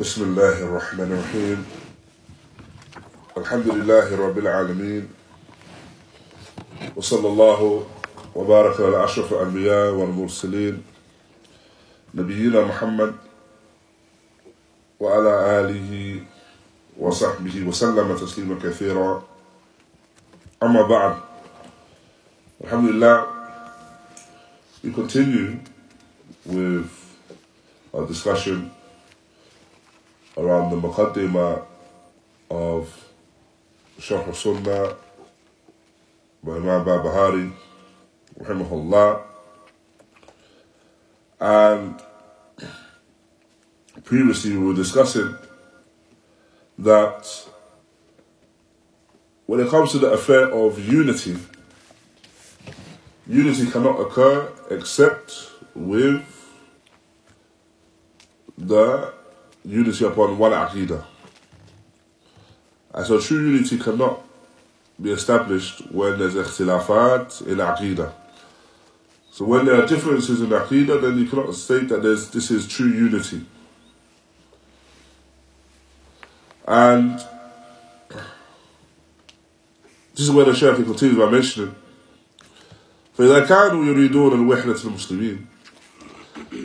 بسم الله الرحمن الرحيم الحمد لله رب العالمين وصلى الله وبارك على أشرف الأنبياء والمرسلين نبينا محمد وعلى آله وصحبه وسلم تسليما كثيرا أما بعد الحمد لله we continue with our discussion around the Muqaddimah of Sharh Sunnah by Imam Barbahari, rahimahullah. And previously we were discussing that when it comes to the affair of unity, unity cannot occur except with the unity upon one aqidah. And so true unity cannot be established when there's ikhtilafat in aqidah. So when there are differences in aqidah, then you cannot state that there's, this is true unity. And this is where the Shaykh continues by mentioning فإذا كانوا يريدون الوحدة المسلمين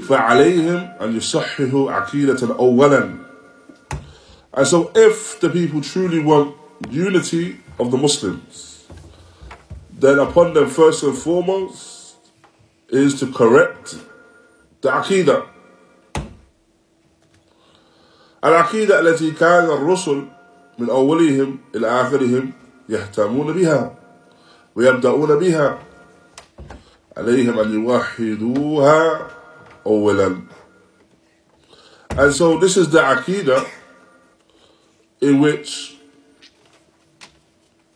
فعليهم أن يصححوا عقيدة أولا. And so if the people truly want unity of the Muslims, then upon them first and foremost is to correct the عقيدة. العقيدة التي كان الرسل من أولهم إلى آخرهم يهتمون بها ويبدأون بها. عليهم أن يوحدوها أولا And so this is the Aqidah in which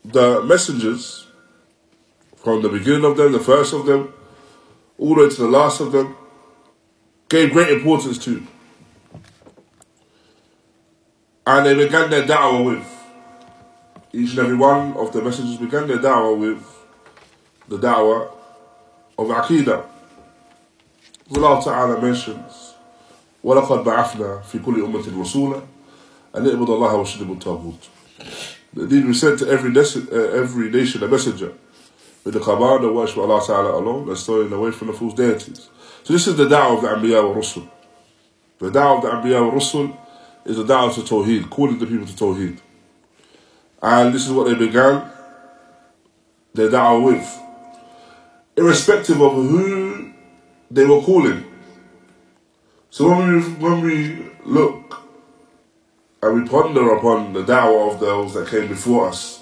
the messengers, from the beginning of them, the first of them, all the way to the last of them, gave great importance to. And they began their da'wah with. Each and every one of the messengers began their da'wah with the da'wah of Aqidah. Allah Ta'ala mentions, وَلَقَدْ بَعَثْنَا فِي كُلِّ أُمَّةٍ رَسُولًا أَنْ اعْبُدُوا اللَّهَ وَاجْتَنِبُوا الطَّاغُوتَ Indeed, we sent to every, nation, uh, every nation a messenger with the command of worship Allah Ta'ala alone and staying away from the false deities. So this is the da'wah of the Anbiya wa Rusul. The da'wah of the Anbiya wa Rusul is the da'wah to Tawheed, calling the people to Tawheed. And this is what they began their da'wah with. Irrespective of who they were calling. So when we, when we look and we ponder upon the da'wah of those that came before us,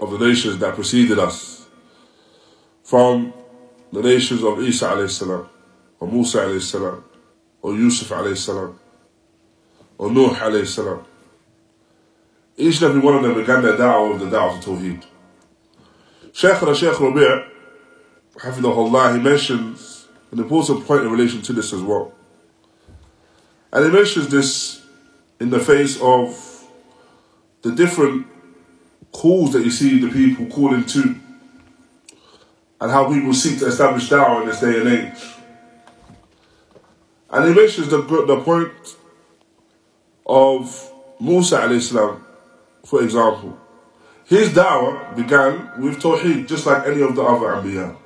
of the nations that preceded us, from the nations of Isa alayhi salam, or Musa alayhi salam, or Yusuf alayhi salam, or Nuh alayhi salam. Each and every one of them began their da'wah with the da'wah of Tawheed. Shaykh al-Shaykh Rabi' Hafidahullah, he mentions an important point in relation to this as well. And he mentions this in the face of the different calls that you see the people calling to and how people seek to establish da'wah in this day and age. And he mentions the, the point of Musa al-Islam, for example. His da'wah began with Tawheed, just like any of the other Anbiya.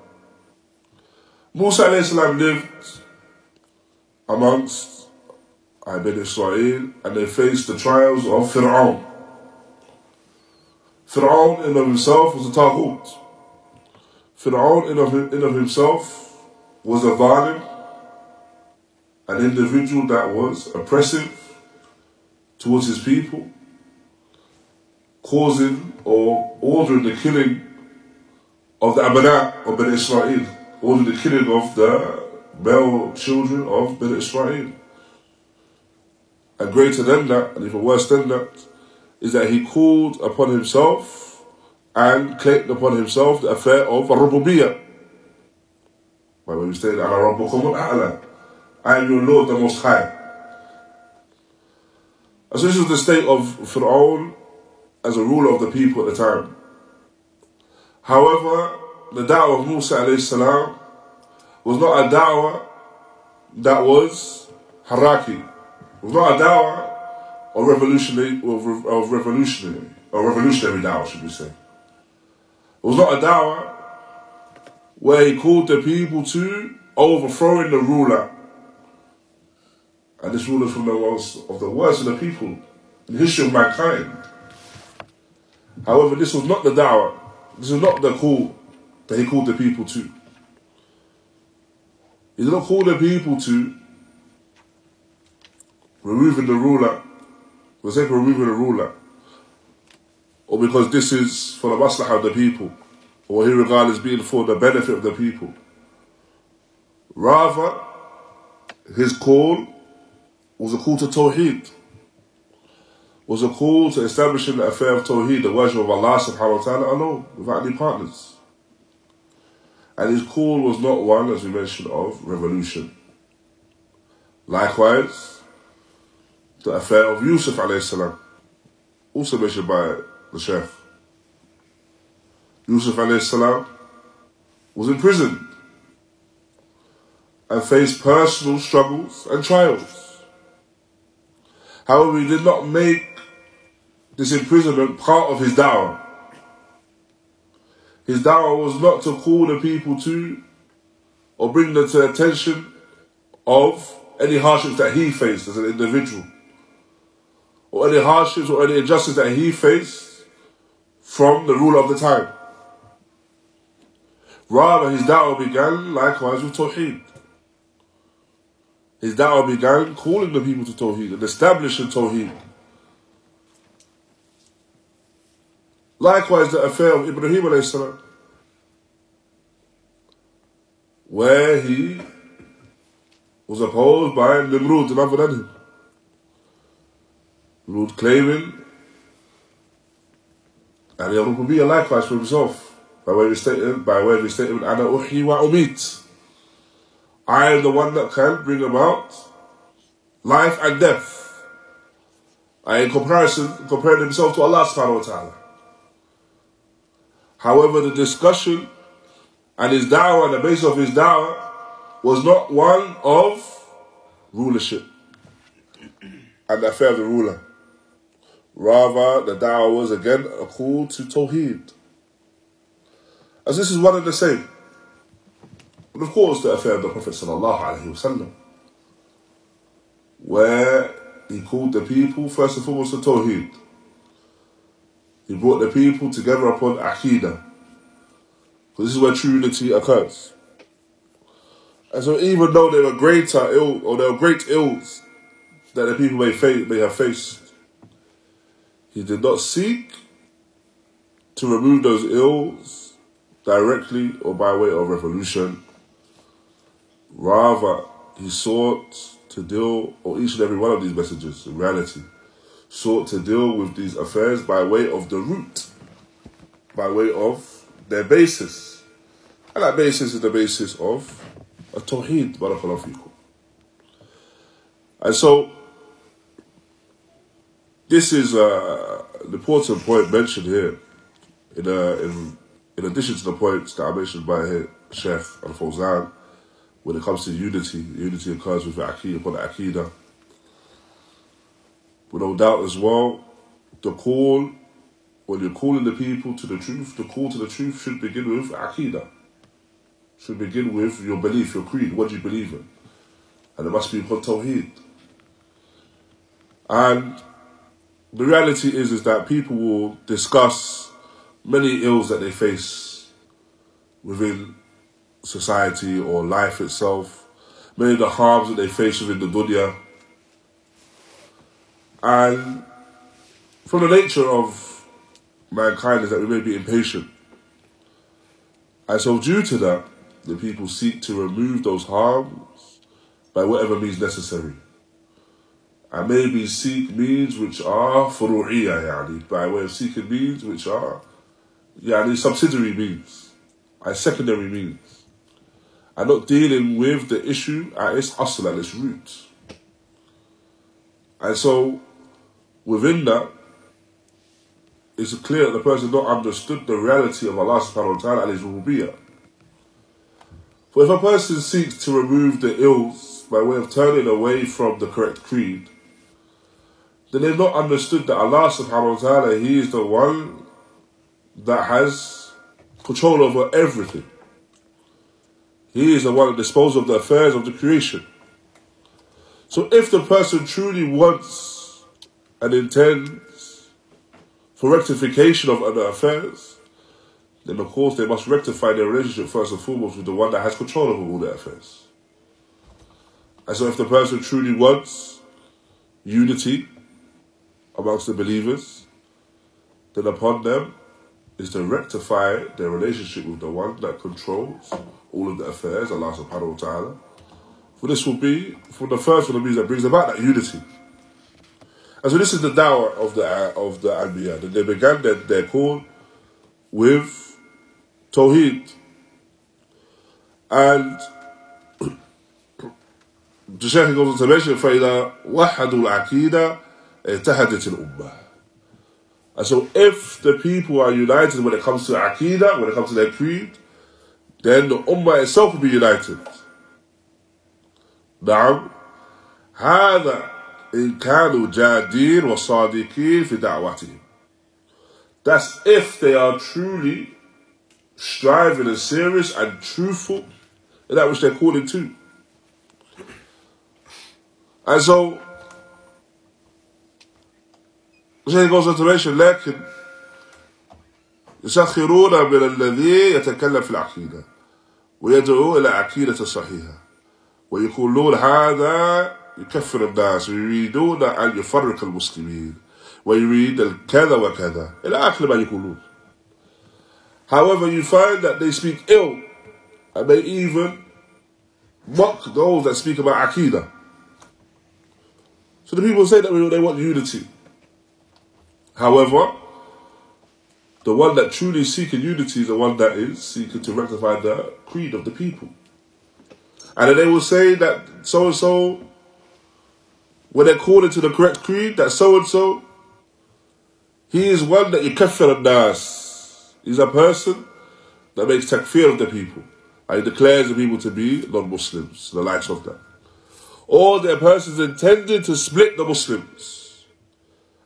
Musa alayhi lived amongst Bani Israel and they faced the trials of Fir'aun. Fir'aun in of himself was a Taghut. Fir'aun in of, in of himself was a zalim, an individual that was oppressive towards his people, causing or ordering the killing of the Abana of Bani Israel, ordering the killing of the male children of Bani Israel. And greater than that, and even worse than that, is that he called upon himself and claimed upon himself the affair of Rububiyyah. By when we al I am your Lord, the Most High. And so this was the state of Fir'aun as a ruler of the people at the time. However, the da'wah of Musa alayhi salam was not a da'wah that was haraki. It was not a dawah of revolutionary, of, revolutionary, or revolutionary dawah, should we say. It was not a dawah where he called the people to overthrowing the ruler. And this ruler from the worst of the worst of the people in the history of mankind. However, this was not the dawah. This is not the call he called the people to. He did not call the people to removing the ruler for the sake of removing the ruler, or because this is for the maslahah of the people, or he regarded as being for the benefit of the people. Rather, his call was a call to Tawheed, was a call to establishing the affair of Tawheed, the worship of Allah subhanahu wa ta'ala alone, without any partners. And his call was not one, as we mentioned, of revolution. Likewise, the affair of Yusuf salam, also mentioned by the Sheikh. Yusuf salam was imprisoned and faced personal struggles and trials. However, he did not make this imprisonment part of his dawah. His dawah was not to call the people to or bring them to the attention of any hardships that he faced as an individual or any hardships or any injustice that he faced from the ruler of the time. Rather, his da'wah began likewise with Tawheed. His da'wah began calling the people to Tawheed and establishing Tawheed. Likewise, the affair of Ibrahim alayhi where he was opposed by Nimrud and other than him. Lord claiming and the Rububiyyah likewise for himself by way of statement, by way of statement, Ana uhi wa umit. I am the one that can bring about life and death. I in comparison compared himself to Allah subhanahu wa ta'ala. However, the discussion and his da'wah and the base of his da'wah was not one of rulership and the affair of the ruler. Rather, the da'wah was again a call to Tawheed. As this is one and the same. And of course, the affair of the Prophet wasallam, where he called the people first and foremost to Tawheed. He brought the people together upon. Because this is where true unity occurs. And so even though there were greater uh, ill or there were great ills that the people may, face, may have faced, he did not seek to remove those ills directly or by way of revolution. Rather, he sought to deal, or each and every one of these messages, in reality, sought to deal with these affairs by way of the root, by way of their basis. And that basis is the basis of a tawheed, barakallahu fikum. And so, this is uh, an important point mentioned here. In, uh, in, in addition to the points that I mentioned by Sheikh Al Fawzan, when it comes to unity, unity occurs with the Aqidah upon the Aqidah. But no doubt as well, the call, when you're calling the people to the truth, the call to the truth should begin with Aqidah. Should begin with your belief, your creed, what do you believe in. And it must be upon Tawheed. And the reality is is that people will discuss many ills that they face within society or life itself, many of the harms that they face within the dunya. And from the nature of mankind is that we may be impatient. And so due to that, the people seek to remove those harms by whatever means necessary and maybe seek means which are furu'iyya, yani, by way of seeking means which are yani, subsidiary means, and secondary means, and not dealing with the issue at its asl, at its root. And so, within that, it's clear that the person not understood the reality of Allah subhanahu wa ta'ala and His rububiyyah. For if a person seeks to remove the ills by way of turning away from the correct creed, then they've not understood that Allah subhanahu wa ta'ala, He is the one that has control over everything. He is the one that disposes of the affairs of the creation. So if the person truly wants and intends for rectification of other affairs, then of course they must rectify their relationship first and foremost with the one that has control over all their affairs. And so if the person truly wants unity amongst the believers, then upon them is to rectify their relationship with the one that controls all of the affairs, Allah subhanahu wa ta'ala. For this will be, for the first one of these that brings about that unity. And so this is the dawah of the of the Anbiya. That they began their, their call with Tawheed. And the Shaykh goes on to mention فإذا وحدوا العقيدة اتحدت الأمة and so if the people are united when it comes to Aqidah, when it comes to their creed, then the Ummah itself will be united. نعم هذا إن كانوا جادين وصادقين في دعوتهم That's if they are truly striving and serious and truthful in that which they're calling to. And so زي goes on to mention لكن يسخرون من الذي يتكلم في العقيدة ويدعو إلى عقيدة صحيحة ويقولون هذا يكفر الناس ويريدون أن يفرق المسلمين ويريد الكذا وكذا إلى آخر ما يقولون However, you find that they speak ill and they even mock those that speak about Aqidah. So the people say that they want unity. However, the one that truly seeking unity is the one that is seeking to rectify the creed of the people. And then they will say that so and so, when they're called into the correct creed, that so and so, he is one that you kafir nas. He's a person that makes takfir of the people. And he declares the people to be non-Muslims, the likes of them. Or they're persons intended to split the Muslims.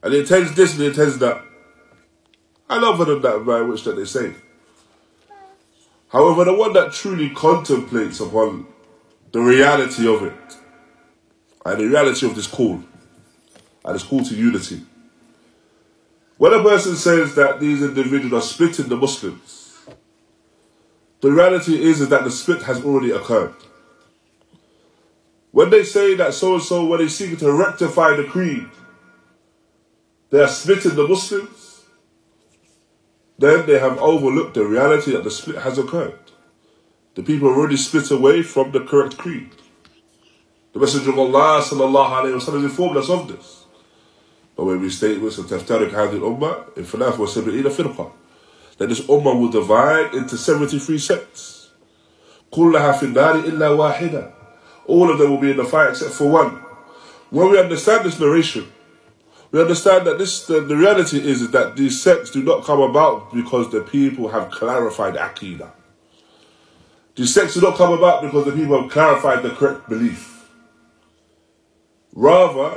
And he intends this and he intends that. And other than that, by which that they say. However, the one that truly contemplates upon the reality of it, and the reality of this call, and this call to unity. When a person says that these individuals are splitting the Muslims, the reality is, is that the split has already occurred. When they say that so and so, when they seek to rectify the creed, they are splitting the Muslims, then they have overlooked the reality that the split has occurred. The people are already split away from the correct creed. The Messenger of Allah sallallahu alayhi wa sallam informed us of this. But when we state this, تفترق هذه الأمة in ثلاث وسبعين فرقة that this ummah will divide into 73 sects. كلها في النار إلا واحدة All of them will be in the fire except for one. When we understand this narration, we understand that this the, the reality is, is that these sects do not come about because the people have clarified Aqidah. These sects do not come about because the people have clarified the correct belief. Rather,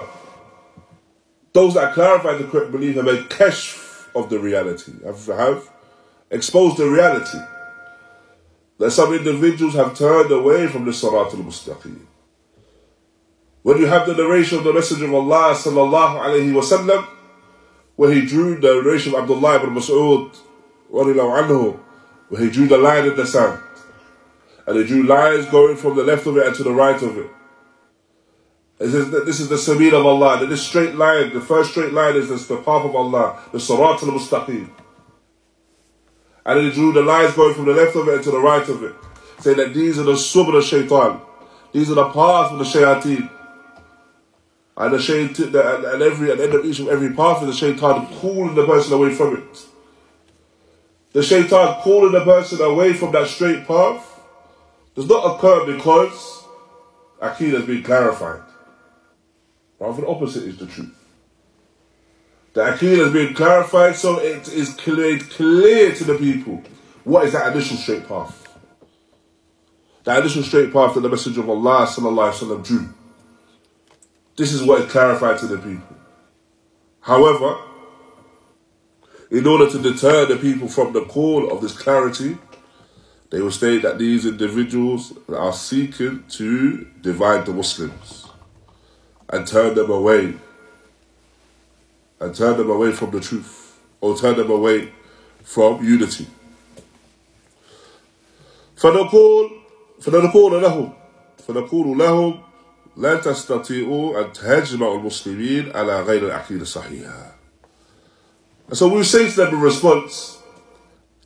those that clarified the correct belief have made kashf of the reality, have, have exposed the reality. That some individuals have turned away from the Sirat al-Mustaqim. When you have the narration of the Messenger of Allah sallallahu alayhi wasallam, where he drew the narration of Abdullah ibn Mas'ud anhu, where he drew the line in the sand. And he drew lines going from the left of it and to the right of it. It says that this is the of Allah, this straight line, the first straight line is the path of Allah, the Sirat al-Mustaqim. And then he drew the lines going from the left of it and to the right of it, saying that these are the subra shaitan. These are the paths of the shayateen. And the shaitan, and every, at the end of each of every path is the shaitan calling the person away from it. The shaitan calling the person away from that straight path does not occur because Aqidah has been clarified. Rather, the opposite is the truth. The Aqidah has been clarified so it is made clear to the people what is that initial straight path. That initial straight path that the Messenger of Allah sallallahu drew. This is what is clarified to the people. However, in order to deter the people from the call of this clarity, they will state that these individuals are seeking to divide the Muslims and turn them away and turn them away from the truth or turn them away from unity. فنقول فنقول لهم فنقول لهم لا تستطيعوا أن تهاجموا المسلمين على غير العقيدة الصحيحة. And so we say to them in response,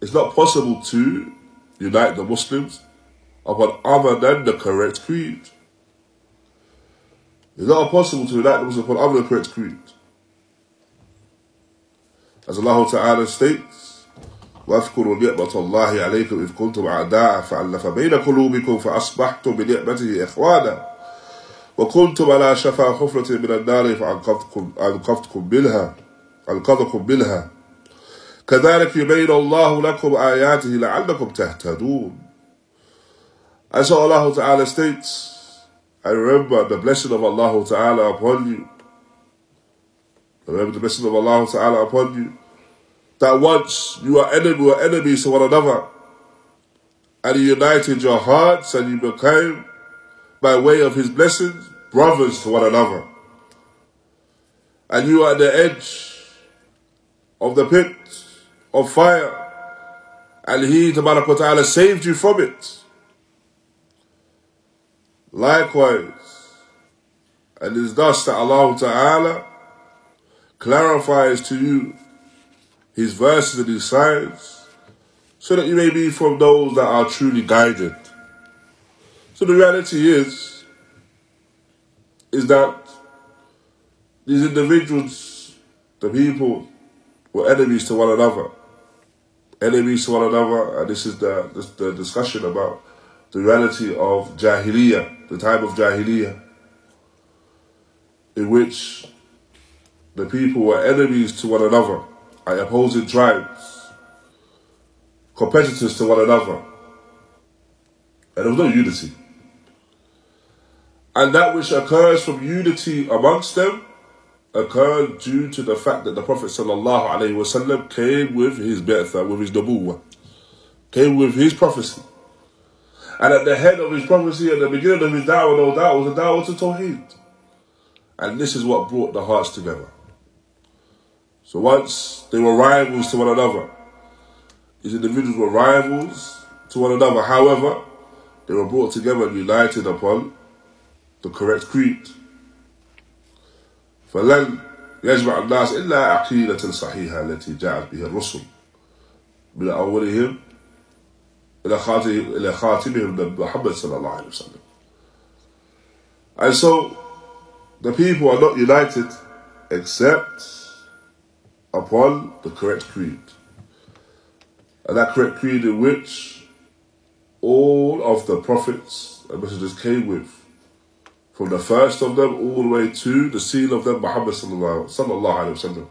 it's not possible to unite the Muslims upon other than the correct creed. It's not possible to unite the upon other correct creed. As Allah Ta'ala states, واذكروا نعمة الله عليكم إذ كنتم أعداء فألف بين قلوبكم فأصبحتم بنعمته إخوانا وكنتم على شفا حفرة من النار فأنقذكم أنقذتكم منها أنقذكم منها كذلك يبين الله لكم آياته لعلكم تهتدون As Allah Ta'ala states, I remember the blessing of Allah Ta'ala upon you. I remember the blessing of Allah Ta'ala upon you. That once you were, enemy, were enemies to one another, and He united your hearts, and you became, by way of His blessings, brothers to one another. And you are at the edge of the pit of fire, and He, Ta'ala, saved you from it. Likewise, and it is thus that Allah Ta'ala clarifies to you His verses and His signs, so that you may be from those that are truly guided. So the reality is, is that these individuals, the people, were enemies to one another. Enemies to one another, and this is the, the discussion about the reality of Jahiliyyah, the time of Jahiliyyah, in which the people were enemies to one another, and opposing tribes, competitors to one another, and there was no unity. And that which occurs from unity amongst them occurred due to the fact that the Prophet ﷺ came with his bi'tha, with his nabuwa, came with his prophecy. And at the head of his prophecy, at the beginning of his da'wah, no doubt, was a da'wah to Tawheed. And this is what brought the hearts together. So once they were rivals to one another, these individuals were rivals to one another. However, they were brought together and united upon the correct creed. فلن يجمع الناس إلا عقيدة صحيحة التي جاءت بها الرسل من أولهم إلى خاتمهم إلى خاتمهم محمد صلى الله عليه وسلم. And so the people are not united except upon the correct creed. And that correct creed in which all of the prophets and messengers came with from the first of them all the way to the seal of them, Muhammad sallallahu alayhi wa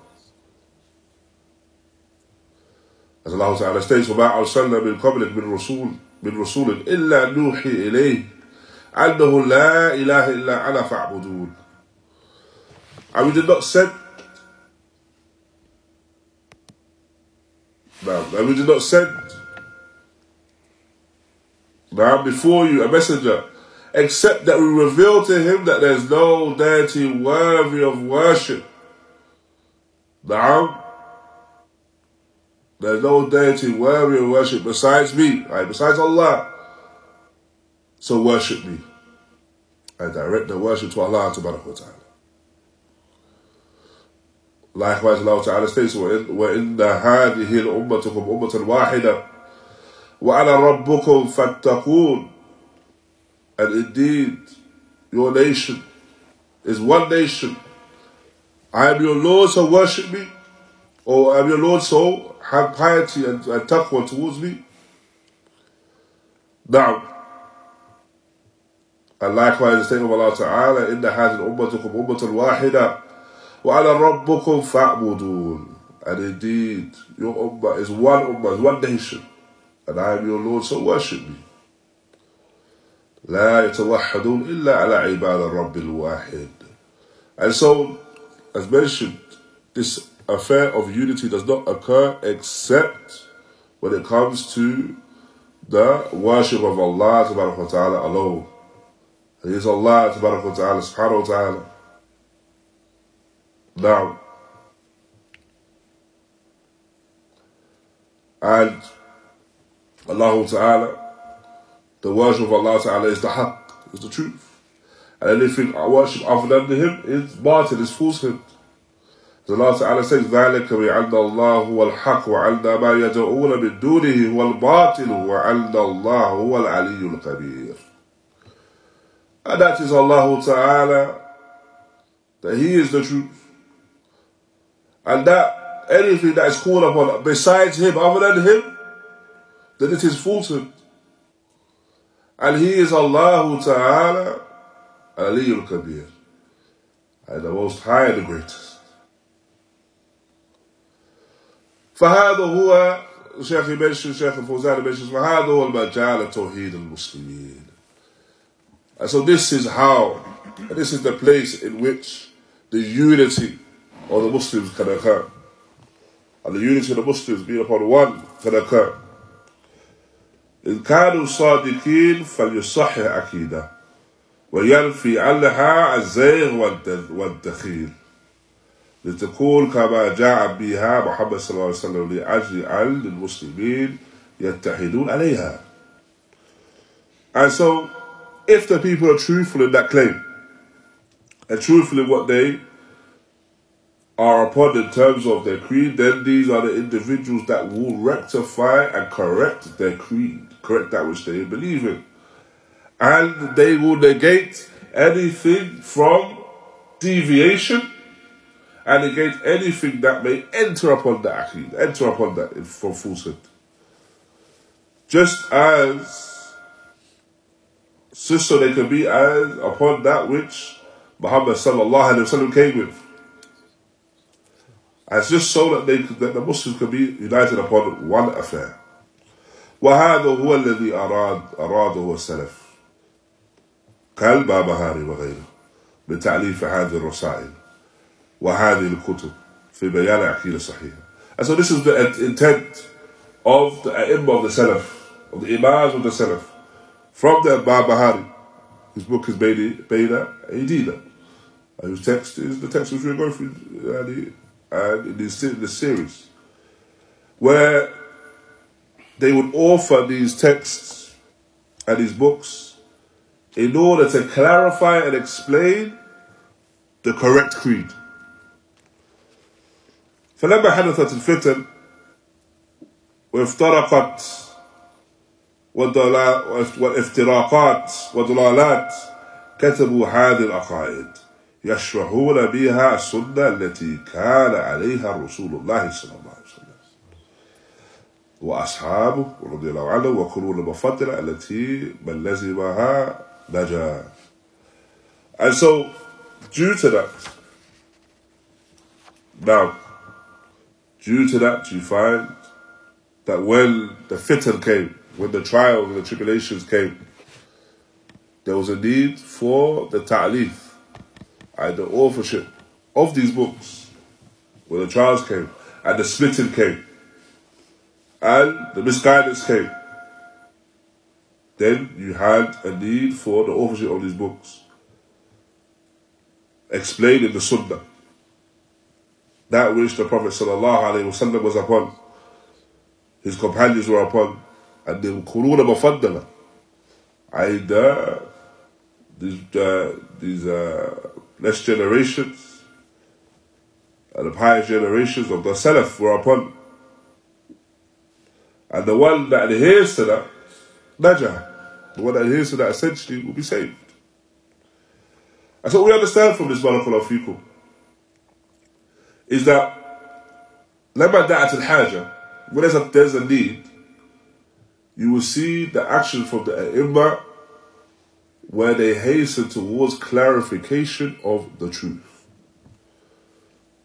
As Allah Ta'ala states, وَمَا أَرْسَلْنَا مِنْ قَبْلِكَ مِنْ رَسُولٍ مِنْ رَسُولٍ إِلَّا نُوحِي إِلَيْهِ أَنَّهُ لَا إِلَهَ إِلَّا أَنَا فَاعْبُدُونَ And we did not send Now, and we did not send now before you a messenger except that we reveal to him that there's no deity worthy of worship. Now, there's no deity worthy of worship besides me, right? Besides Allah. So worship me. I direct the worship to Allah subhanahu wa ta'ala. Likewise, Allah Ta'ala states, وَإِنَّ هَذِهِ الْأُمَّتُكُمْ أُمَّةً وَاحِدًا وَأَنَا رَبُّكُمْ فَاتَّقُونَ and indeed, your nation is one nation. I am your Lord, so worship me. Or I am your Lord, so have piety and, and taqwa towards me. Now, and likewise the statement of Allah Ta'ala, إِنَّ هَذِهِ الْأُمَّتُكُمْ أُمَّةً وَاحِدًا وَعَلَى رَبُّكُمْ فَاعْبُدُونَ And indeed, your ummah is one ummah, is one nation. And I am your Lord, so worship me. لا يتوحدون إلا على عباد الرب الواحد. And so, as mentioned, this affair of unity does not occur except when it comes to the worship of Allah subhanahu wa ta'ala alone. He is Allah subhanahu wa ta'ala subhanahu wa ta'ala. Now, and Allah Ta'ala, the worship of Allah Ta'ala is the haqq, is the truth. And anything I worship other than Him is batil, is falsehood. As Allah Ta'ala says, ذَلِكَ بِعَنَّ اللَّهُ هُوَ الْحَقُّ وَعَنَّ مَا يَدْعُونَ مِن دُونِهِ هُوَ الْبَاطِلُ اللَّهَ هُوَ الْعَلِيُّ الْكَبِيرُ And that is Allah Ta'ala, that He is the truth. And that anything that is called upon besides Him, other than Him, then it is falsehood. And He is Allah Ta'ala, Aliyul Kabir, and the Most High and the Greatest. فهذا هو شيخ يمشي شيخ الفوزان يمشي فهذا هو المجال توحيد المسلمين. And so this is how, this is the place in which the unity of the Muslims can occur. And the unity of the Muslims being upon one can occur. إن كانوا صادقين فليصحح عقيدة وينفي عنها الزيغ والدخيل لتكون كما جاء بها محمد صلى الله عليه وسلم لأجل أن المسلمين يتحدون عليها. And so, if the people are truthful in that claim, and truthful in what they are upon in terms of their creed, then these are the individuals that will rectify and correct their creed, correct that which they believe in. And they will negate anything from deviation and against anything that may enter upon that aqidah, enter upon that from falsehood. Just as, sister, so they can be as upon that which Muhammad sallallahu alayhi wasallam came with. As just so that, they, that the Muslims can be united upon one affair. وهذا هو الذي أراد أراده السلف كالبربهاري وغيره بتعليف هذه الرسائل وهذه الكتب في بيان عقيدة صحيحة. And so this is the intent of the Imam of the Salaf, of the Imams of the Salaf, from the Barbahari. His book is Bayna Aidina. Whose text is the text which we're going through and in this, this series, where they would offer these texts and these books in order to clarify and explain the correct creed. فلما حدثت الفتن وافترقت والافتراقات وضلالات كتبوا هذه العقائد يشرحون بها السنة التي كان عليها رسول الله صلى الله عليه وسلم. وأصحابه رضي الله عنه وقرون المفضلة التي من لزمها نجا. And so, due to that, now, due to that, you find that when the fitan came, when the trials and the tribulations came, there was a need for the ta'lif, and the authorship of these books, when the trials came, and the splitting came, and the misguidance came, then you had a need for the authorship of these books. explained in the Sunnah, that which the Prophet ﷺ was upon, his companions were upon, and the Quruna Mufaddala, uh, these, uh, these uh, next generations and the pious generations of the Salaf were upon. And the one that adheres to that, Najah, the one that adheres to that essentially will be saved. And so we understand from this Barakallahu Fikum is that لما دعت الحاجة when there's a, there's a need you will see the action from the ai where they hasten towards clarification of the truth.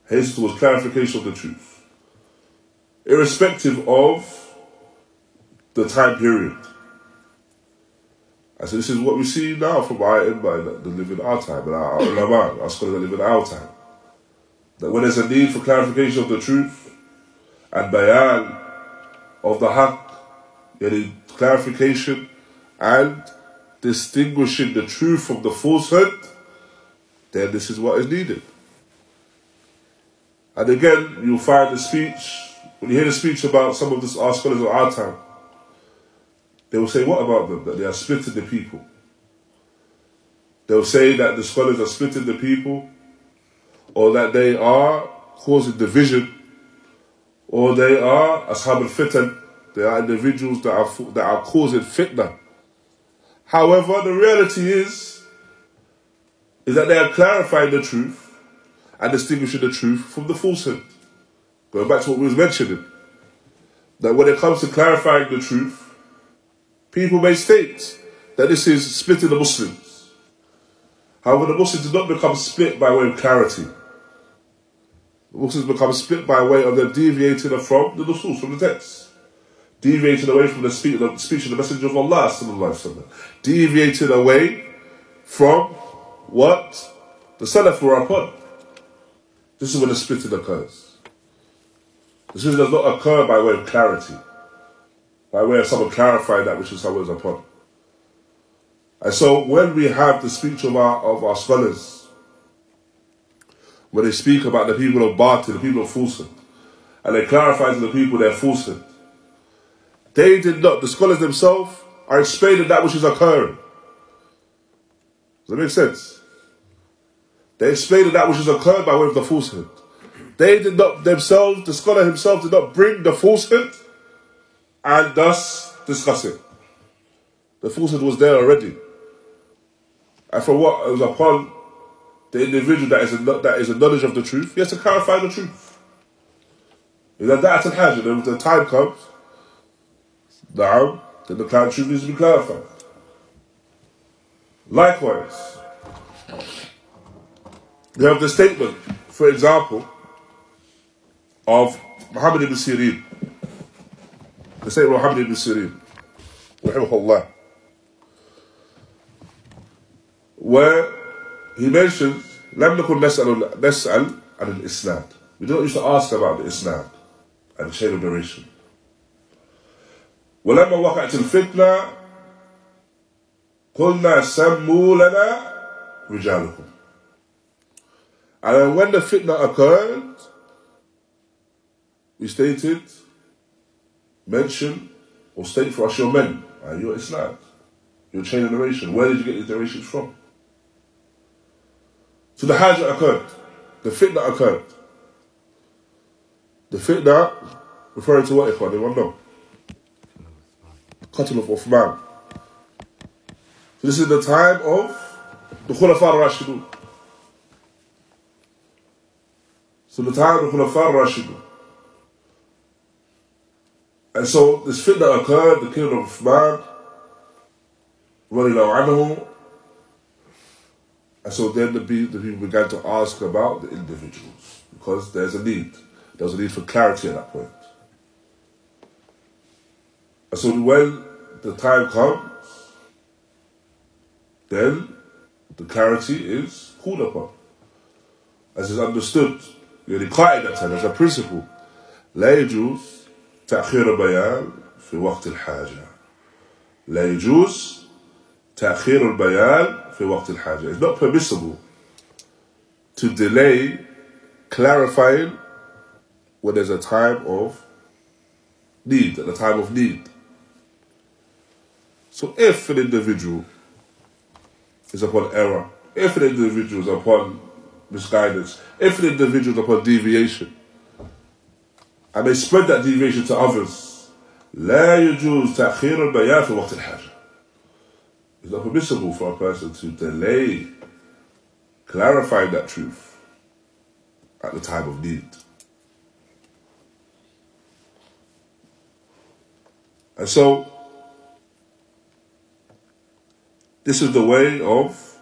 Hasten towards clarification of the truth. Irrespective of the time period. And so this is what we see now from our Imam that live in our time, and our ulama, our scholars that live in our time. that when there's a need for clarification of the truth and bayan of the haqq, any clarification and distinguishing the truth from the falsehood, then this is what is needed. And again, you'll find the speech, when you hear the speech about some of the, scholars of our time, they will say, what about them? That they are splitting the people. They'll say that the scholars are splitting the people, or that they are causing division, or they are ashab al-fitan, they are individuals that are, that are causing fitna. However, the reality is, is that they are clarifying the truth and distinguishing the truth from the falsehood. Going back to what we was mentioning, that when it comes to clarifying the truth, people may state that this is splitting the Muslims. However, the Muslims do not become split by way of clarity. The Muslims become split by way of them deviating from the Nusus, from the text deviated away from the speech, the speech of the Messenger of Allah, وسلم, deviated away from what the Salaf were upon. This is when the splitting occurs. The splitting does not occur by way of clarity, by way of someone clarifying that which someone is upon. And so when we have the speech of our, of our scholars, when they speak about the people of Batil, the people of falsehood, and they clarify to the people their falsehood, they did not, the scholars themselves are explaining that which is occurring. Does that make sense? They explained that which is occurred by way of the falsehood. They did not themselves, the scholar himself did not bring the falsehood and thus discuss it. The falsehood was there already. And for what was upon the individual that is a, that is a knowledge of the truth, he has to clarify the truth. That that's a hazard. If the time comes, now, then the truth needs to be clarified. Likewise, we have the statement, for example, of Muhammad ibn Sirin. The statement of Muhammad ibn Sirin, rahimahullah, where he mentioned, لم نكن نسأل, نسأل عن الإسناد. We don't used to ask about the isnad and the chain of narration. ولما وقعت الفتنة قلنا سموا لنا رجالكم. And when the fitna occurred, we stated, mention, or state for us your men and your isnad, your chain of narration. Where did you get your narrations from? So the hajj occurred, the fitna occurred. The fitna, referring to what, Ikhwan, anyone know? Qatl of Uthman. So this is the time of the Khulafa al-Rashidun. So the time of the Khulafa al-Rashidun. And so this fitna occurred, the killing of Uthman, anhu, and so then the, the people began to ask about the individuals because there's a need. There's a need for clarity at that point. And so when the time comes, then the clarity is called upon. As is understood, يعني قاعدة as a principle لا يجوز تأخير بيان في وقت الحاجة لا يجوز تأخير البيان في وقت الحاجة It's not permissible to delay clarifying when there's a time of need, at a time of need. So if an individual is upon error, if an individual is upon misguidance, if an individual is upon deviation, and they spread that deviation to others, لا يجوز تأخير البيان في وقت الحاجة. It's not permissible for a person to delay clarifying that truth at the time of need. And so This is the way of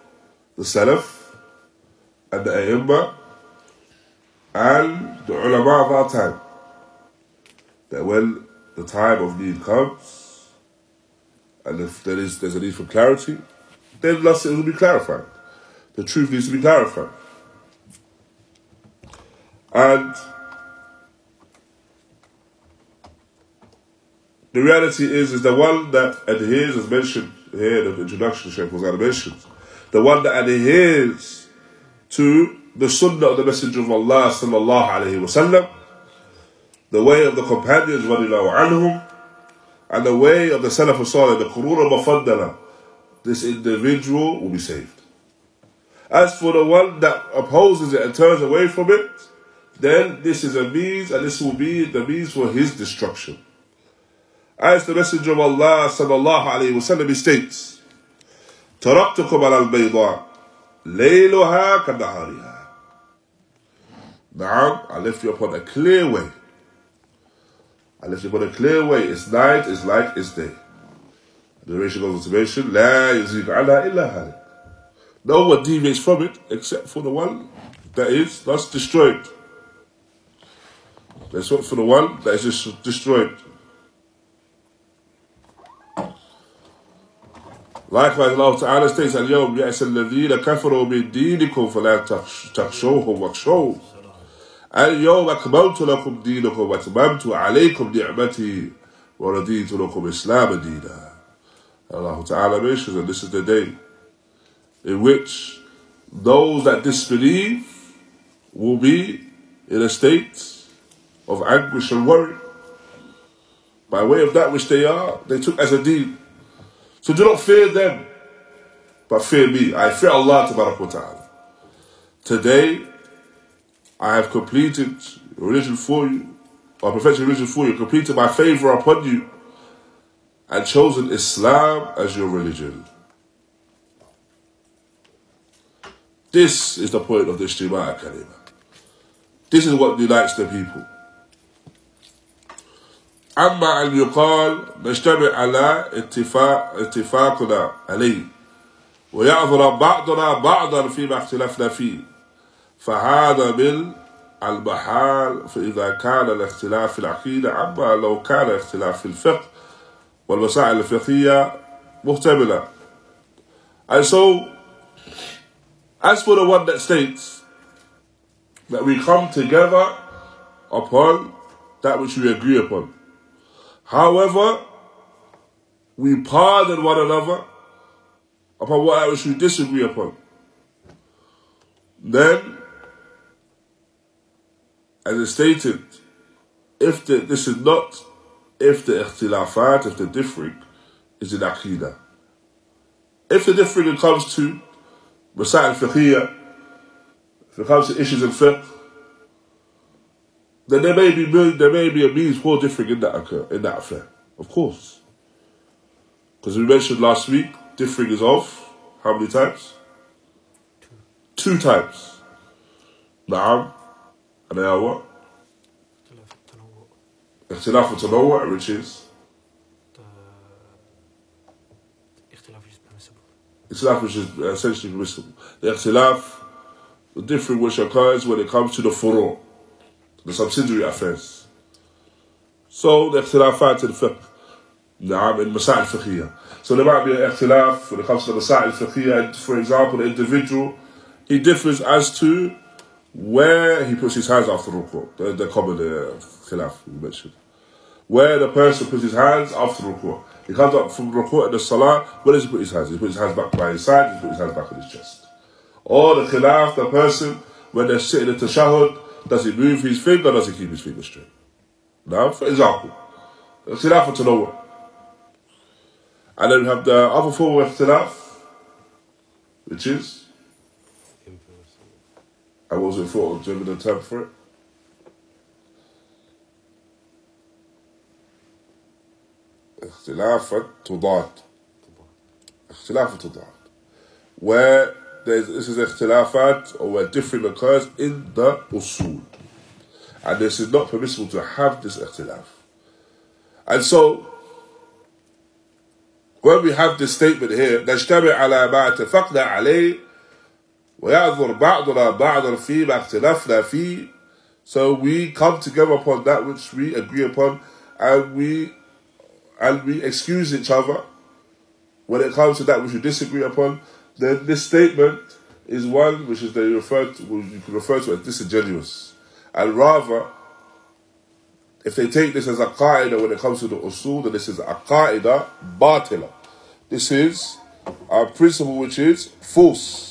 the Salaf and the A'immah and the ulama of our time. That when the time of need comes, and if there is there's a need for clarity, then it will be clarified. The truth needs to be clarified. And the reality is, is the one that adheres, as mentioned here in the introduction, Sheikh was mentioned, the one that adheres to the sunnah of the Messenger of Allah sallallahu the way of the companions anhum, and the way of the Salaf al-Salih, the Qurun al-Mufaddala, this individual will be saved. As for the one that opposes it and turns away from it, then this is a means, and this will be the means for his destruction. As the Messenger of Allah sallallahu alayhi wasallam states, تركتكم على البيضاء ليلها كنهارها. Now, I left you upon a clear way. unless you put a clear way. It's night, it's light, it's day. The duration goes on to mention, La ala illa No one deviates from it except for the one that is thus destroyed. That's what for the one that is destroyed. Likewise, Allah Ta'ala states, Al-Yawm ya'asal ladhina kafaru min deenikum fala takshawhum wakshawhum. اليوم أكملت لكم دينكم وأتممت عليكم نعمتي ورضيت لكم إسلام دينا Allah Ta'ala mentions, and this is the day in which those that disbelieve will be in a state of anguish and worry. By way of that which they are, they took as a deed. So do not fear them, but fear me. I fear Allah Ta'ala. Today, I have completed religion for you, or perfected religion for you, completed my favor upon you, and chosen Islam as your religion. This is the point of the Ijtima'a Kalima. This is what unites the people. أما أن يقال نجتمع على اتفاق اتفاقنا عليه ويعذر بعضنا بعضا فيما اختلفنا فيه فهذا من المحال فإذا كان الاختلاف في العقيدة أما لو كان اختلاف في الفقه والمسائل الفقهية محتملة And so, as for the one that states that we come together upon that which we agree upon, However, we pardon one another upon what which we disagree upon. Then, as it stated, if the, this is not, if the ikhtilafat, if the differing is in aqidah. If the differing comes to masail fiqhiyah, if it comes to issues in fiqh, then there may be there may be a means for differing in that occur, in that affair, of course. Because we mentioned last week, differing is of how many times? Two, Two times. Naam, they are what? اختلاف التنوع which is اختلاف which is essentially permissible. The اختلاف, the difference which occurs when it comes to the furu' the subsidiary affairs. So the اختلافات الفقه نعم المسائل الفقهية. So there might be an اختلاف when it comes to the مسائل الفقهية. For example, the individual, he differs as to where he puts his hands after ruku, the, the common uh, khilaf we mentioned, where the person puts his hands after ruku, he comes up from ruku at the salah, where does he put his hands? He puts his hands back by his side, he puts his hands back on his chest. Or the khilaf, the person, when they're sitting in the tashahud, does he move his finger does he keep his finger straight? Now, for example, the khilaf to know And then we have the other form of khilaf, which is I wasn't thought of the term for it. اختلاف التضاد اختلاف التضاد where there's, this is ikhtilafat or where differing occurs in the usul. And this is not permissible to have this ikhtilaf. And so, when we have this statement here, نجتمع على ما اتفقنا عليه ويعذر بعضنا بعضا فيما اختلفنا فيه So we come together upon that which we agree upon and we and we excuse each other when it comes to that which we disagree upon then this statement is one which is they refer to, you can refer to as disingenuous. And rather, if they take this as a qaida when it comes to the usul, then this is a qaida batila. This is a principle which is false.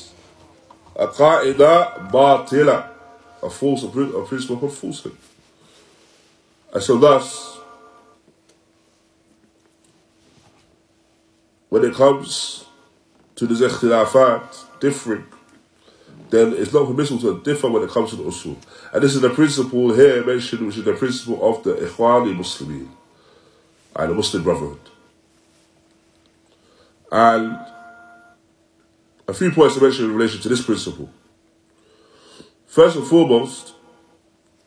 A qaida batila. A false, a principle of falsehood. And so thus, when it comes to the ikhtilafat, differing, then it's not permissible to differ when it comes to the usul. And this is the principle here mentioned, which is the principle of the Ikhwani Muslimin, and the Muslim Brotherhood. And a few points to mention in relation to this principle. First and foremost,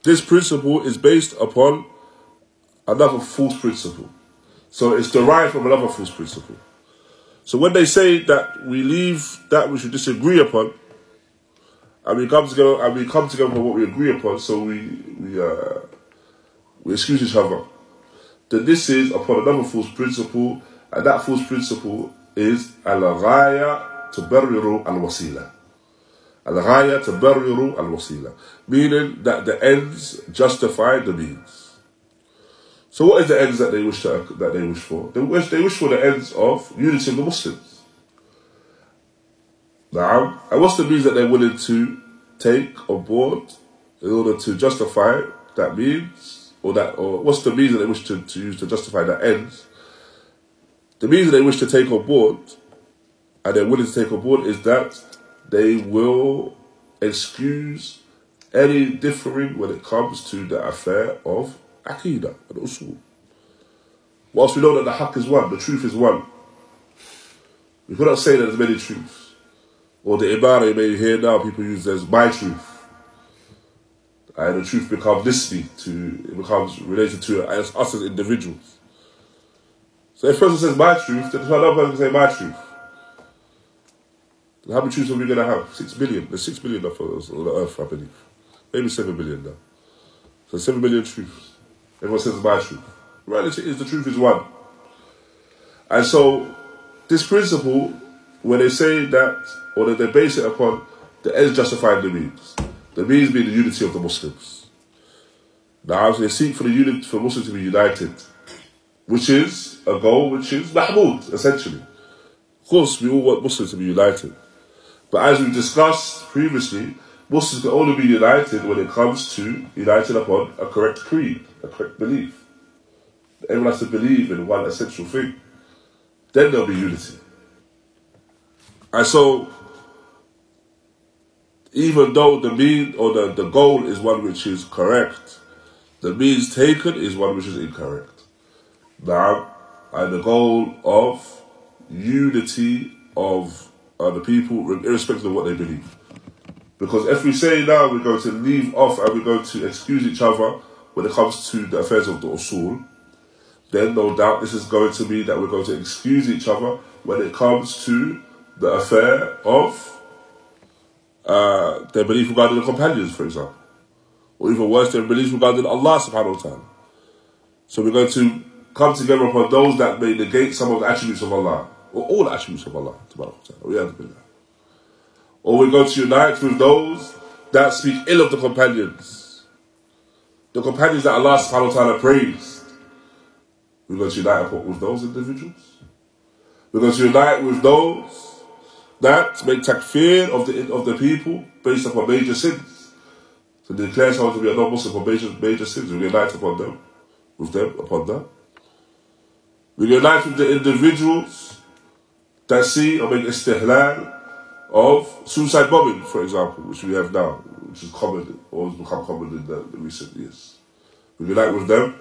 this principle is based upon another false principle. So it's derived from another false principle. So when they say that we leave that which we disagree upon, and we come together and we come together for what we agree upon, so we we uh, we excuse each other, then this is upon another false principle, and that false principle is al-ghaya tubarriru al-wasila. Al-ghaya tubarriru al-wasila. Meaning that the ends justify the means. So what is the ends that they wish to, that they wish for? They wish they wish for the ends of unity of the Muslims. Now, and what's the means that they're willing to take on board in order to justify that means, or that, or what's the means that they wish to, to use to justify that ends? The means that they wish to take on board, and they're willing to take on board, is that they will excuse any differing when it comes to the affair of Aqidah and Usul. Whilst we know that the haqq is one, the truth is one, we cannot say that there's many truths. Or the ibara you may hear now, people use as my truth. And the truth becomes this to it becomes related to us, us as individuals. So if a person says my truth, then another person can say my truth. How many truths are we going to have? Six billion. There's six billion of us on the earth, I believe. Maybe seven billion now. So seven billion truths. Everyone says my truth. Reality is the truth is one. And so, this principle, when they say that, or that they base it upon the ends justifying the means, the means being the unity of the Muslims. Now, they seek for the unity for Muslims to be united, which is a goal which is Mahmud, essentially. Of course, we all want Muslims to be united. But as we discussed previously, Muslims can only be united when it comes to united upon a correct creed, a correct belief. Everyone has to believe in one essential thing. Then there'll be unity. And so, even though the mean or the, the goal is one which is correct, the means taken is one which is incorrect. Now, and the goal of unity of uh, the people, irrespective of what they believe. Because if we say now we're going to leave off and we're going to excuse each other when it comes to the affairs of the usul, then no doubt this is going to mean that we're going to excuse each other when it comes to the affair of uh, their belief regarding the companions, for example. Or even worse, their belief regarding Allah subhanahu wa ta'ala. So we're going to come together upon those that may negate some of the attributes of Allah, or all attributes of Allah. Or we're going to unite with those that speak ill of the companions. The companions that Allah subhanahu wa ta'ala praised. We're going to unite with those individuals. We're going to unite with those that make takfir of the of the people based upon major sins. So they declare someone to be a non-Muslim for major, major sins. We unite upon them, with them, upon that. We unite with the individuals see or make istihlal of suicide bombing, for example, which we have now, which is common, or has become common in the, the recent years. We unite with them,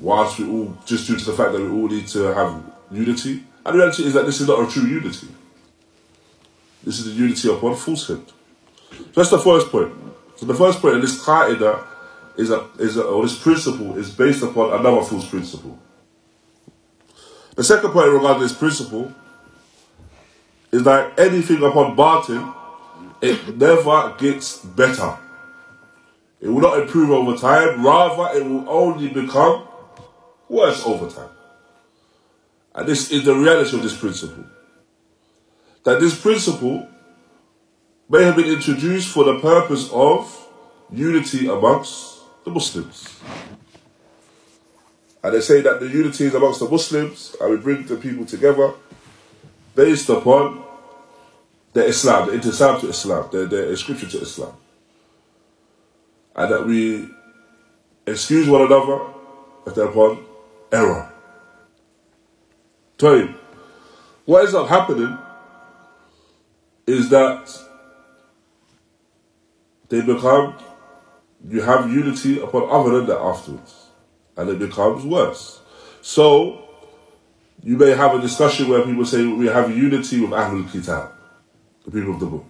whilst we all, just due to the fact that we all need to have unity. And the reality is that this is not a true unity. This is the unity upon falsehood. So that's the first point. So the first point in this qaida is a, is a, or this principle is based upon another false principle. The second point regarding this principle is that anything upon batil, it never gets better. It will not improve over time, rather it will only become worse over time. And this is the reality of this principle. That this principle may have been introduced for the purpose of unity amongst the Muslims. And they say that the unity is amongst the Muslims and we bring the people together based upon the Islam, the intisab to Islam, the, the inscription to Islam. And that we excuse one another if they're upon error. You, what ends up happening is that they become, you have unity upon other than that afterwards. And it becomes worse. So, you may have a discussion where people say we have unity with Ahlul Kitab, the people of the book.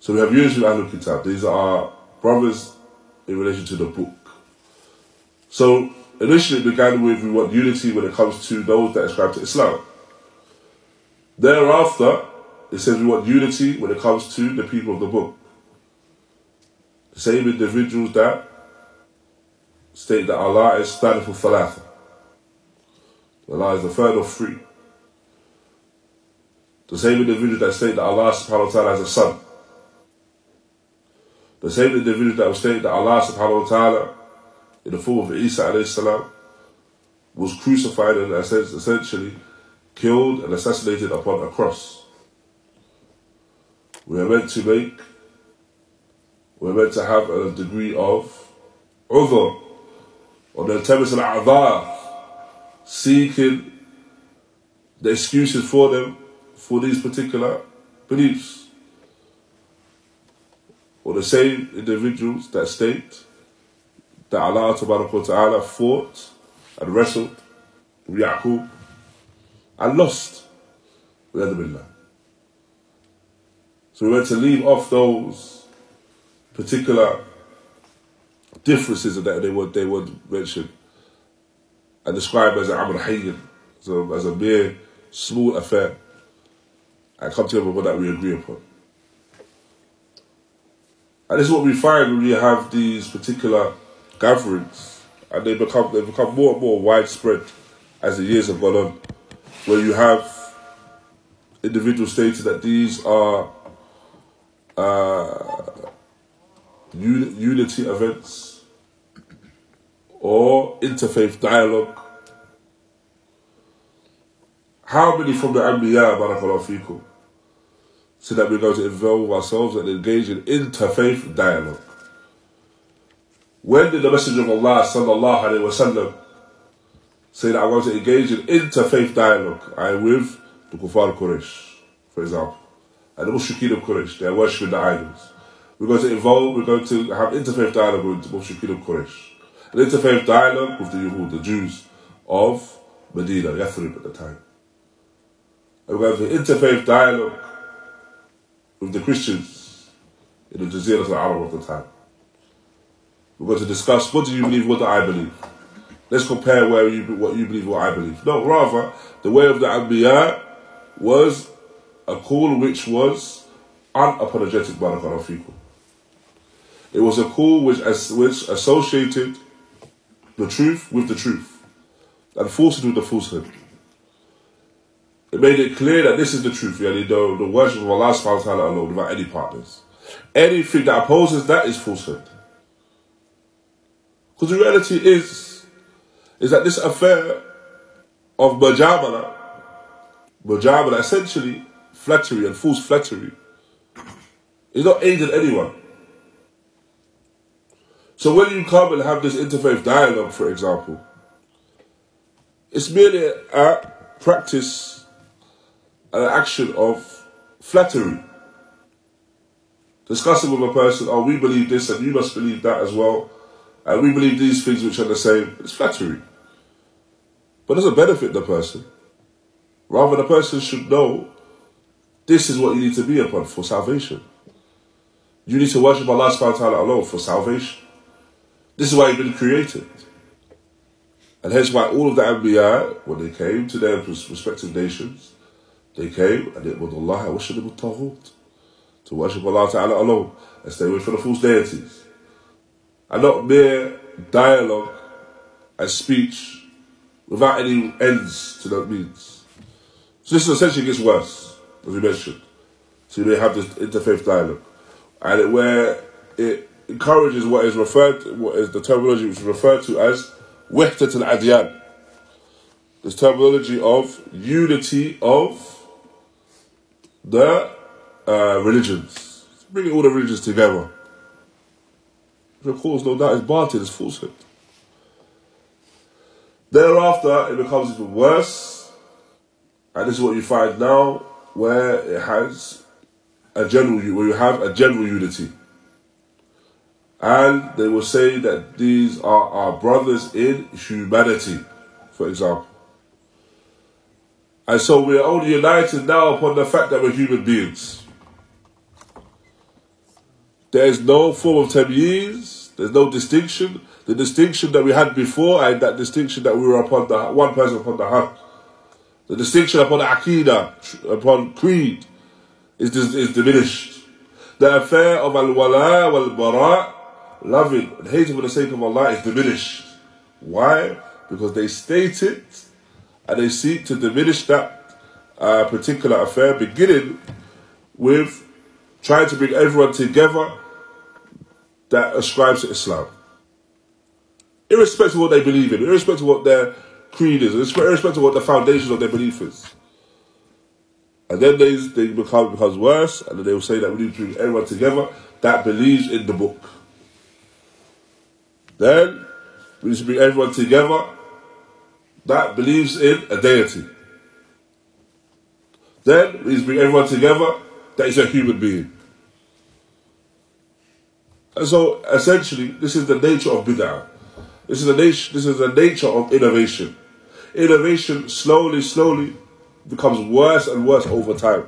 So we have unity with Ahlul Kitab. These are brothers in relation to the book. So initially it began with we want unity when it comes to those that ascribe to Islam. Thereafter, it says we want unity when it comes to the people of the book. The same individuals that state that Allah is for Thalatha. Allah is the third of three. The same individual that state that Allah subhanahu wa ta'ala has a son. The same individual that will state that Allah subhanahu wa ta'ala in the form of Isa alayhi salam was crucified and essentially killed and assassinated upon a cross. We are meant to make, we're meant to have a degree of udhr, or the temis al seeking the excuses for them for these particular beliefs. Or the same individuals that state that Allah Ta'ala fought and wrestled with Yaqub and lost. Billah. So we went to leave off those particular differences that they would they would mention and describe as an Amr so as a mere small affair, and come together with that we agree upon. And this is what we find when we have these particular gatherings, and they become they become more and more widespread as the years have gone on, where you have individuals stating that these are uh, unity events or interfaith dialogue. How many from the Anbiya, barakallahu fikum, so that we're going to involve ourselves and engage in interfaith dialogue? When did the Messenger of Allah sallallahu alaihi wasallam say that I'm going to engage in interfaith dialogue? I with the Kufar Quraysh, for example, and the Mushrikeen of Quraysh. They are worshipping the idols. We're going to involve. We're going to have interfaith dialogue with the Mushrikeen of Quraysh, an interfaith dialogue with the Yahud, the Jews of Medina, Yathrib at the time. And we're going to have interfaith dialogue with the Christians in the Jazeera al-Arab of the time. We're going to discuss what do you believe, what do I believe. Let's compare where you what you believe, what I believe. No, rather, the way of the Anbiya was a call which was unapologetic barakallahu fikum. It was a call which, as, which associated the truth with the truth and falsehood with the falsehood. It made it clear that this is the truth, really, the, the worship of Allah subhanahu wa ta'ala alone without any partners. Anything that opposes that is falsehood. Because the reality is, is that this affair of Mujamala, Mujamala, essentially flattery and false flattery, is not aiding anyone. So when you come and have this interfaith dialogue, for example, it's merely a practice, an action of flattery. Discussing with a person, oh, we believe this and you must believe that as well and we believe these things which are the same, it's flattery. But it doesn't benefit the person. Rather, the person should know this is what you need to be upon for salvation. You need to worship Allah subhanahu wa ta'ala alone for salvation. This is why you've been created. And hence why all of the Anbiya, when they came to their respective nations, they came and it was Allah, I worship them to worship Allah Ta'ala alone and stay away from the false deities and not mere dialogue and speech without any ends to that means. So this essentially gets worse, as we mentioned. So they have this interfaith dialogue, and it, where it encourages what is referred, to, what is the terminology which is referred to as wahdat al adyan. This terminology of unity of the uh, religions, bringing all the religions together. Which of course, no doubt, is batil, is falsehood. Thereafter, it becomes even worse, and this is what you find now, where it has a general, where you have a general unity. And they will say that these are our brothers in humanity, for example. And so we are only united now upon the fact that we're human beings. There is no form of tamyiz, there's no distinction. The distinction that we had before and that distinction that we were upon the one person upon the haq. The distinction upon aqidah, upon creed, is, is diminished. The affair of al-wala wal-bara, loving and hating for the sake of Allah is diminished. Why? Because they state it and they seek to diminish that uh, particular affair, beginning with trying to bring everyone together that ascribes to Islam. Irrespective of what they believe in, irrespective of what their creed is, irrespective of what the foundation of their belief is. And then they, they become becomes worse, and then they will say that we need to bring everyone together that believes in the book. Then we need to bring everyone together that believes in a deity. Then we need to bring everyone together that is a human being. And so essentially, this is the nature of bid'ah. This is the nature. This is the nature of innovation. Innovation slowly, slowly becomes worse and worse over time.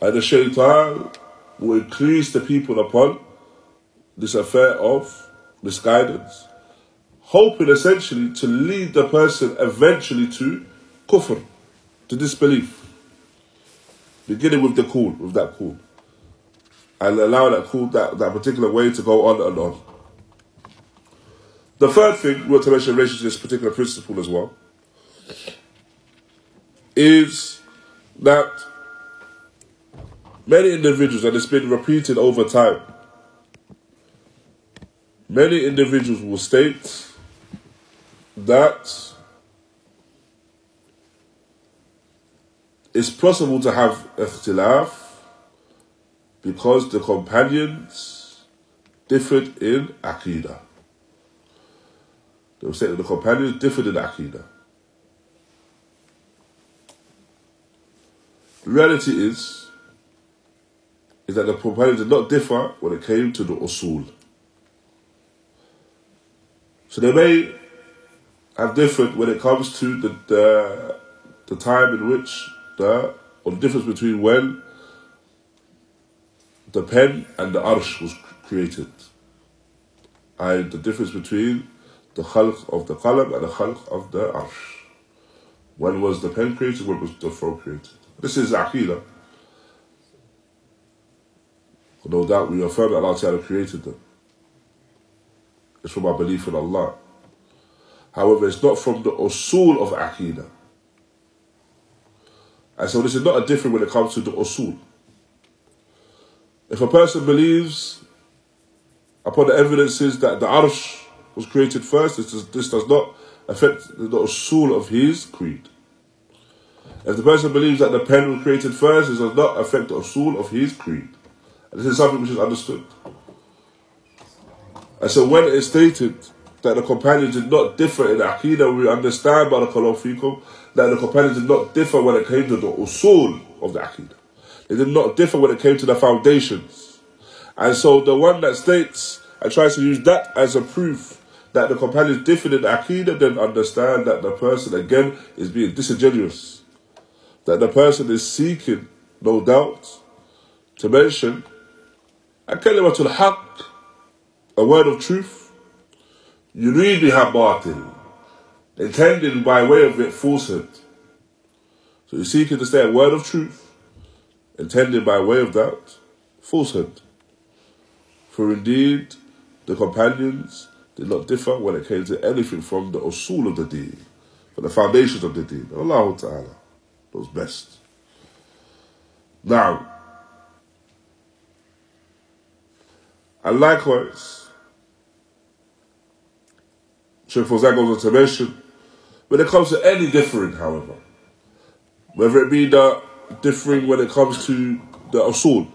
And the shaitan will increase the people upon this affair of misguidance, hoping essentially to lead the person eventually to kufr, to disbelief. Beginning with the call, with that call. and allow that call, that, that particular way to go on and on. The third thing we want to mention in relation to this particular principle as well is that many individuals, and it's been repeated over time, many individuals will state that it's possible to have ikhtilaf because the companions differed in Aqidah. They will say that the companions differed in Aqidah. The reality is, is that the companions did not differ when it came to the usul. So they may have differed when it comes to the, the, the time in which the, or the difference between when the pen and the arsh was created. And the difference between the khalq of the qalam and the khalq of the arsh. When was the pen created? When was the phone created? This is aqidah. No doubt we affirm that Allah Ta'ala created them. It's from our belief in Allah. However, it's not from the usul of aqidah. And so this is not a different when it comes to the usul. If a person believes upon the evidences that the arsh was created first, this does, this does not affect the soul of his creed. If the person believes that the pen was created first, this does not affect the soul of his creed. And this is something which is understood. And so when it is stated that the companions did not differ in the Aqidah, we understand, Barakallahu fikum, that the companions did not differ when it came to the usul of the Aqidah. They did not differ when it came to the foundations. And so the one that states and tries to use that as a proof that the companions differed in Aqidah, then understand that the person again is being disingenuous. That the person is seeking, no doubt, to mention a kalimatul haqq, a word of truth, يريدها باطل, intending by way of it falsehood. So you're seeking to say a word of truth, intended by way of that falsehood. For indeed, the companions did not differ when it came to anything from the usul of the deen, from the foundations of the deen. Allah Ta'ala knows best. Now, and likewise, Sheikh Fawzan goes on to mention, when it comes to any differing, however, whether it be the differing when it comes to the usul,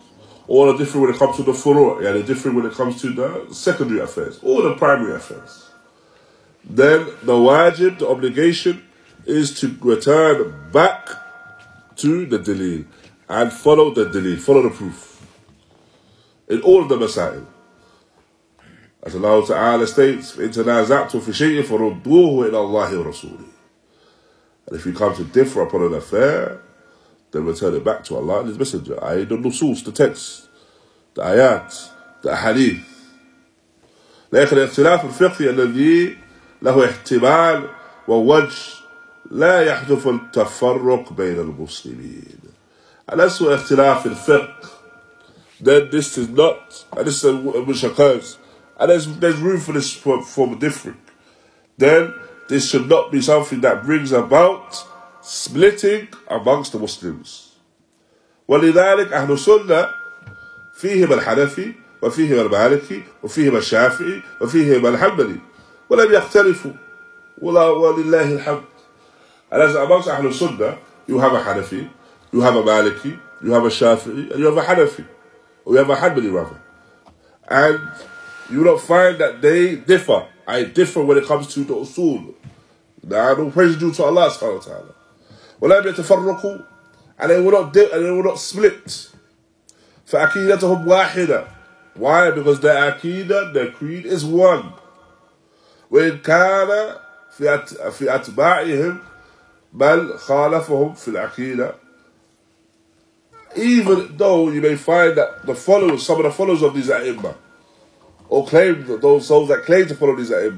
or the differing when it comes to the furu', yeah, the differing when it comes to the secondary affairs, or the primary affairs, then the wajib, the obligation, is to return back to the dalil and follow the dalil, follow the proof. In all of the masail. As Allah Ta'ala states, إِن تَنَازَعْتُمْ فِي شَيْءٍ فَرُدُّوهُ إِلَى اللَّهِ وَرَسُولِهِ And if you come to differ upon an affair, then return it back to Allah and His Messenger. I the nusus, the text, the ayat, the hadith. لكن الاختلاف الفقهي الذي له احتمال ووجه لا يحدث التفرق بين المسلمين. Unless هو اختلاف الفقه, then this is not, and this is which occurs, and there's, there's room for this form of different. Then this should not be something that brings about splitting amongst the Muslims. ولذلك أهل السنة فيهم الحنفي وفيهم المالكي وفيهم الشافعي وفيهم الحنبلي ولم يختلفوا ولا ولله الحمد and as amongst Ahlul Sunnah, you have a Hanafi, you have a Maliki, you have a Shafi'i, and you have a Hanafi. Or you have a Hanbali rather. And you don't find that they differ. I differ when it comes to the usul. Now, no praise due to Allah subhanahu wa ta'ala. ولا يتفرقوا and they will not and they will not split. فأكيدتهم واحدة. Why? Because their akida, their creed is one. وإن كان في في أتباعهم بل خالفهم في العقيدة even though you may find that the followers, some of the followers of these ai or claim those, those that claim to follow these ai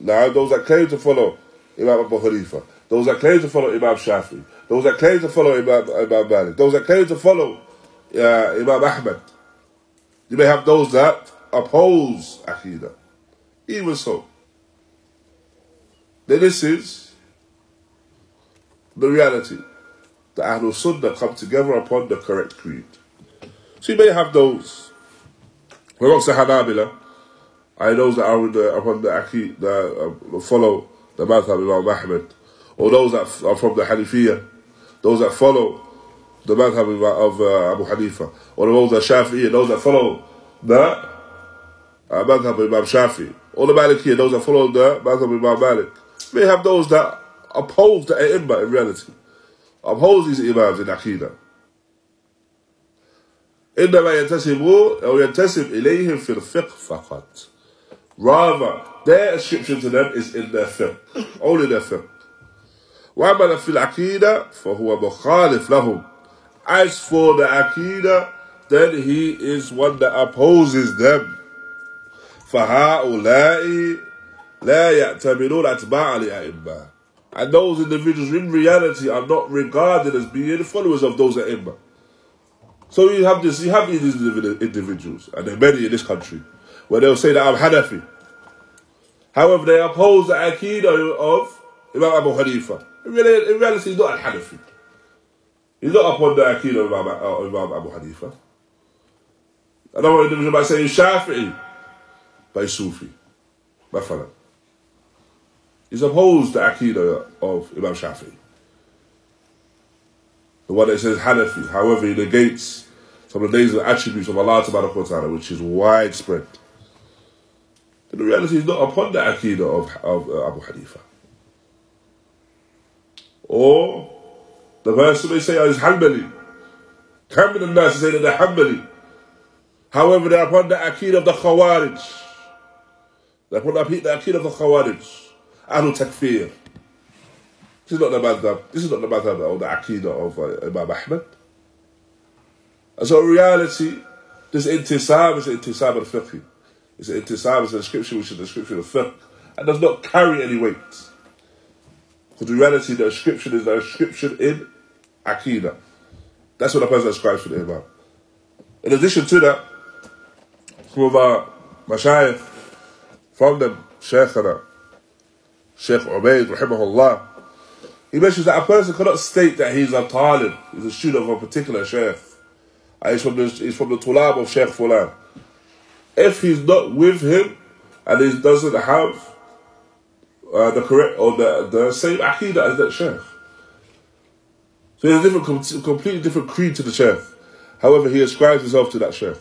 now those that claim to follow Imam Abu Hanifa, those that claim to follow Imam Shafi, those that claim to follow Imam, Imam Malik, those that claim to follow uh, Imam Ahmad, you may have those that oppose Aqidah. Even so, then this is the reality that Ahlul Sunnah come together upon the correct creed. So you may have those amongst the Hanabila, I know that are the, upon the Aqid, uh, follow the Madhab Imam Ahmed, or those that are from the Hanifiyah, those that follow the Madhab of uh, Abu Hanifa, or those that Shafi'i, those that follow the uh, Madhab of Imam Shafi, or the Maliki, those that follow the Madhab Imam Malik. May have those that oppose the ai in reality. Oppose these Imams in Aqidah. إنما ينتسبوا أو ينتسب إليهم في الفقه فقط. Rather, their ascription to them is in their fiqh. Only their fiqh. وأما في العقيدة فهو مخالف لهم. As for the Aqidah, then he is one that opposes them. فهؤلاء لا يعتبرون أتباع لأئمة and those individuals in reality are not regarded as being followers of those ai So you have this, you have these individuals, and there are many in this country, where they'll say that I'm Hanafi. However, they oppose the Aqidah of Imam Abu Hanifa. In reality, in reality he's not a Hanafi. He's not upon the Aqidah of Imam, uh, Imam Abu Hanifa. Another individual might say he's Shafi'i, but he's Sufi. مثلا. He's opposed the Aqidah of Imam Shafi. The one that says Hanafi. However, he negates some of the names and attributes of Allah Ta'ala, which is widespread. The reality is not upon the Aqidah of, of uh, Abu Hanifa. Or the person may say is Hanbali. In the say that they're Hanbali. However, they're upon the Aqidah of the Khawarij. They're upon the Aqidah of the Khawarij. Ahlul Takfir. This is not the madhab, this is not the madhab or the aqidah of uh, Imam Ahmad. And so in reality, this intisab is intisab al-fiqh. It's an intisab, it's a description which is a description of fiqh, and does not carry any weight. Because in reality, the description is the description in aqidah. That's what a person ascribes to the Imam. In addition to that, some of our mashayikh, from them, Shaykhana, Shaykh Ubaid, rahimahullah, he mentions that a person cannot state that he's a talib, he's a student of a particular sheikh. And he's from the, he's from the tulab of Sheikh Fulan. if he's not with him and he doesn't have uh, the correct or the, the same aqidah as that sheikh. So he has a different, completely different creed to the sheikh. However, he ascribes himself to that sheikh.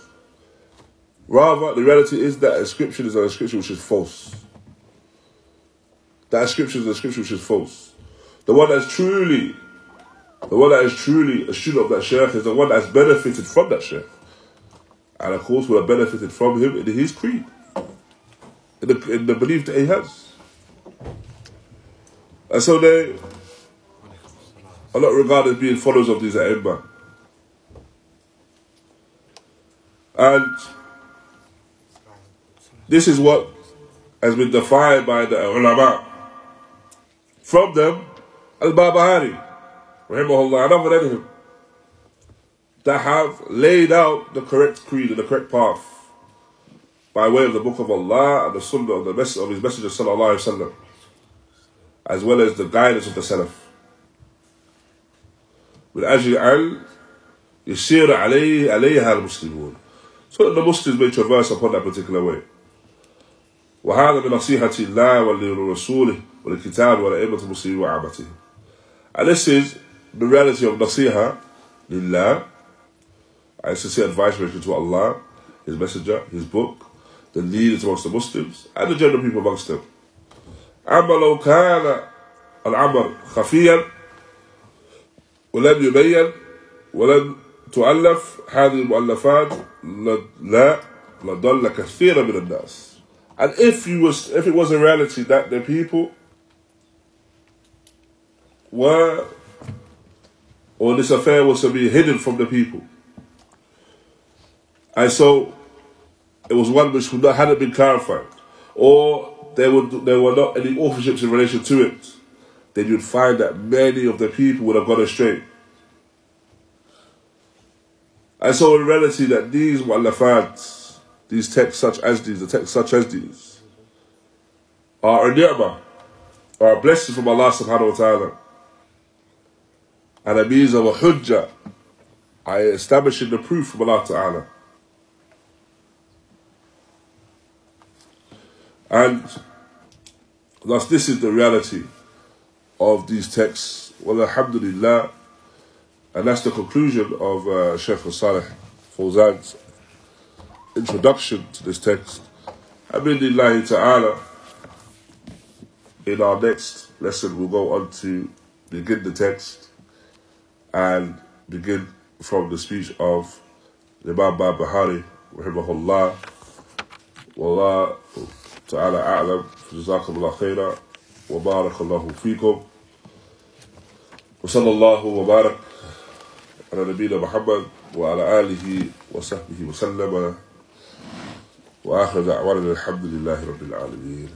Rather, the reality is that inscription is an inscription which is false. That inscription is an inscription which is false. The one that's truly, the one that is truly a student of that sheikh is the one that's benefited from that sheikh. And of course, would have benefited from him in his creed, in the, in the belief that he has. And so they are not regarded as being followers of these ai And this is what has been defined by the ulama. From them, Al-Barbahari, rahimahullah, another than him, that have laid out the correct creed and the correct path by way of the Book of Allah and the Sunnah of, the mess- of His Messenger sallallahu alaihi wasallam, as well as the guidance of the Salaf. من أجل أن يسير عليه عليها المسلمون. So the Muslims may traverse upon that particular way. وهذا من نصيحة الله ولرسوله وللكتاب ولأئمة المسلمين وعامتهم. and this is the reality of nasiha lillah and sincere advice related to Allah His Messenger, His Book the leaders amongst the Muslims and the general people amongst them أما لو كان الأمر خفيا ولم يبين ولم تؤلف هذه المؤلفات لا لضل كثير من الناس and if you was if it was a reality that the people were or this affair was to be hidden from the people. And so it was one which not, hadn't been clarified. Or there would there were not any authorships in relation to it. Then you'd find that many of the people would have gone astray. And so in reality that these mu'allafat these texts such as these, the texts such as these, are a ni'mah, are a blessing from Allah subhanahu wa ta'ala. And a means a hujjah, I establishing the proof from Allah ta'ala. And thus this is the reality of these texts. Well, alhamdulillah. And that's the conclusion of uh, Shaykh Salih Fawzan's introduction to this text. Abidillah ta'ala. In our next lesson, we'll go on to begin the text and begin from the speech of the Imam Barbahari, rahimahullah. Wallah ta'ala a'lam, jazakumullah khaira, wa barakallahu fikum. وصلى الله وبارك على نبينا محمد وعلى آله wa وسلم وآخر دعوانا الحمد لله رب العالمين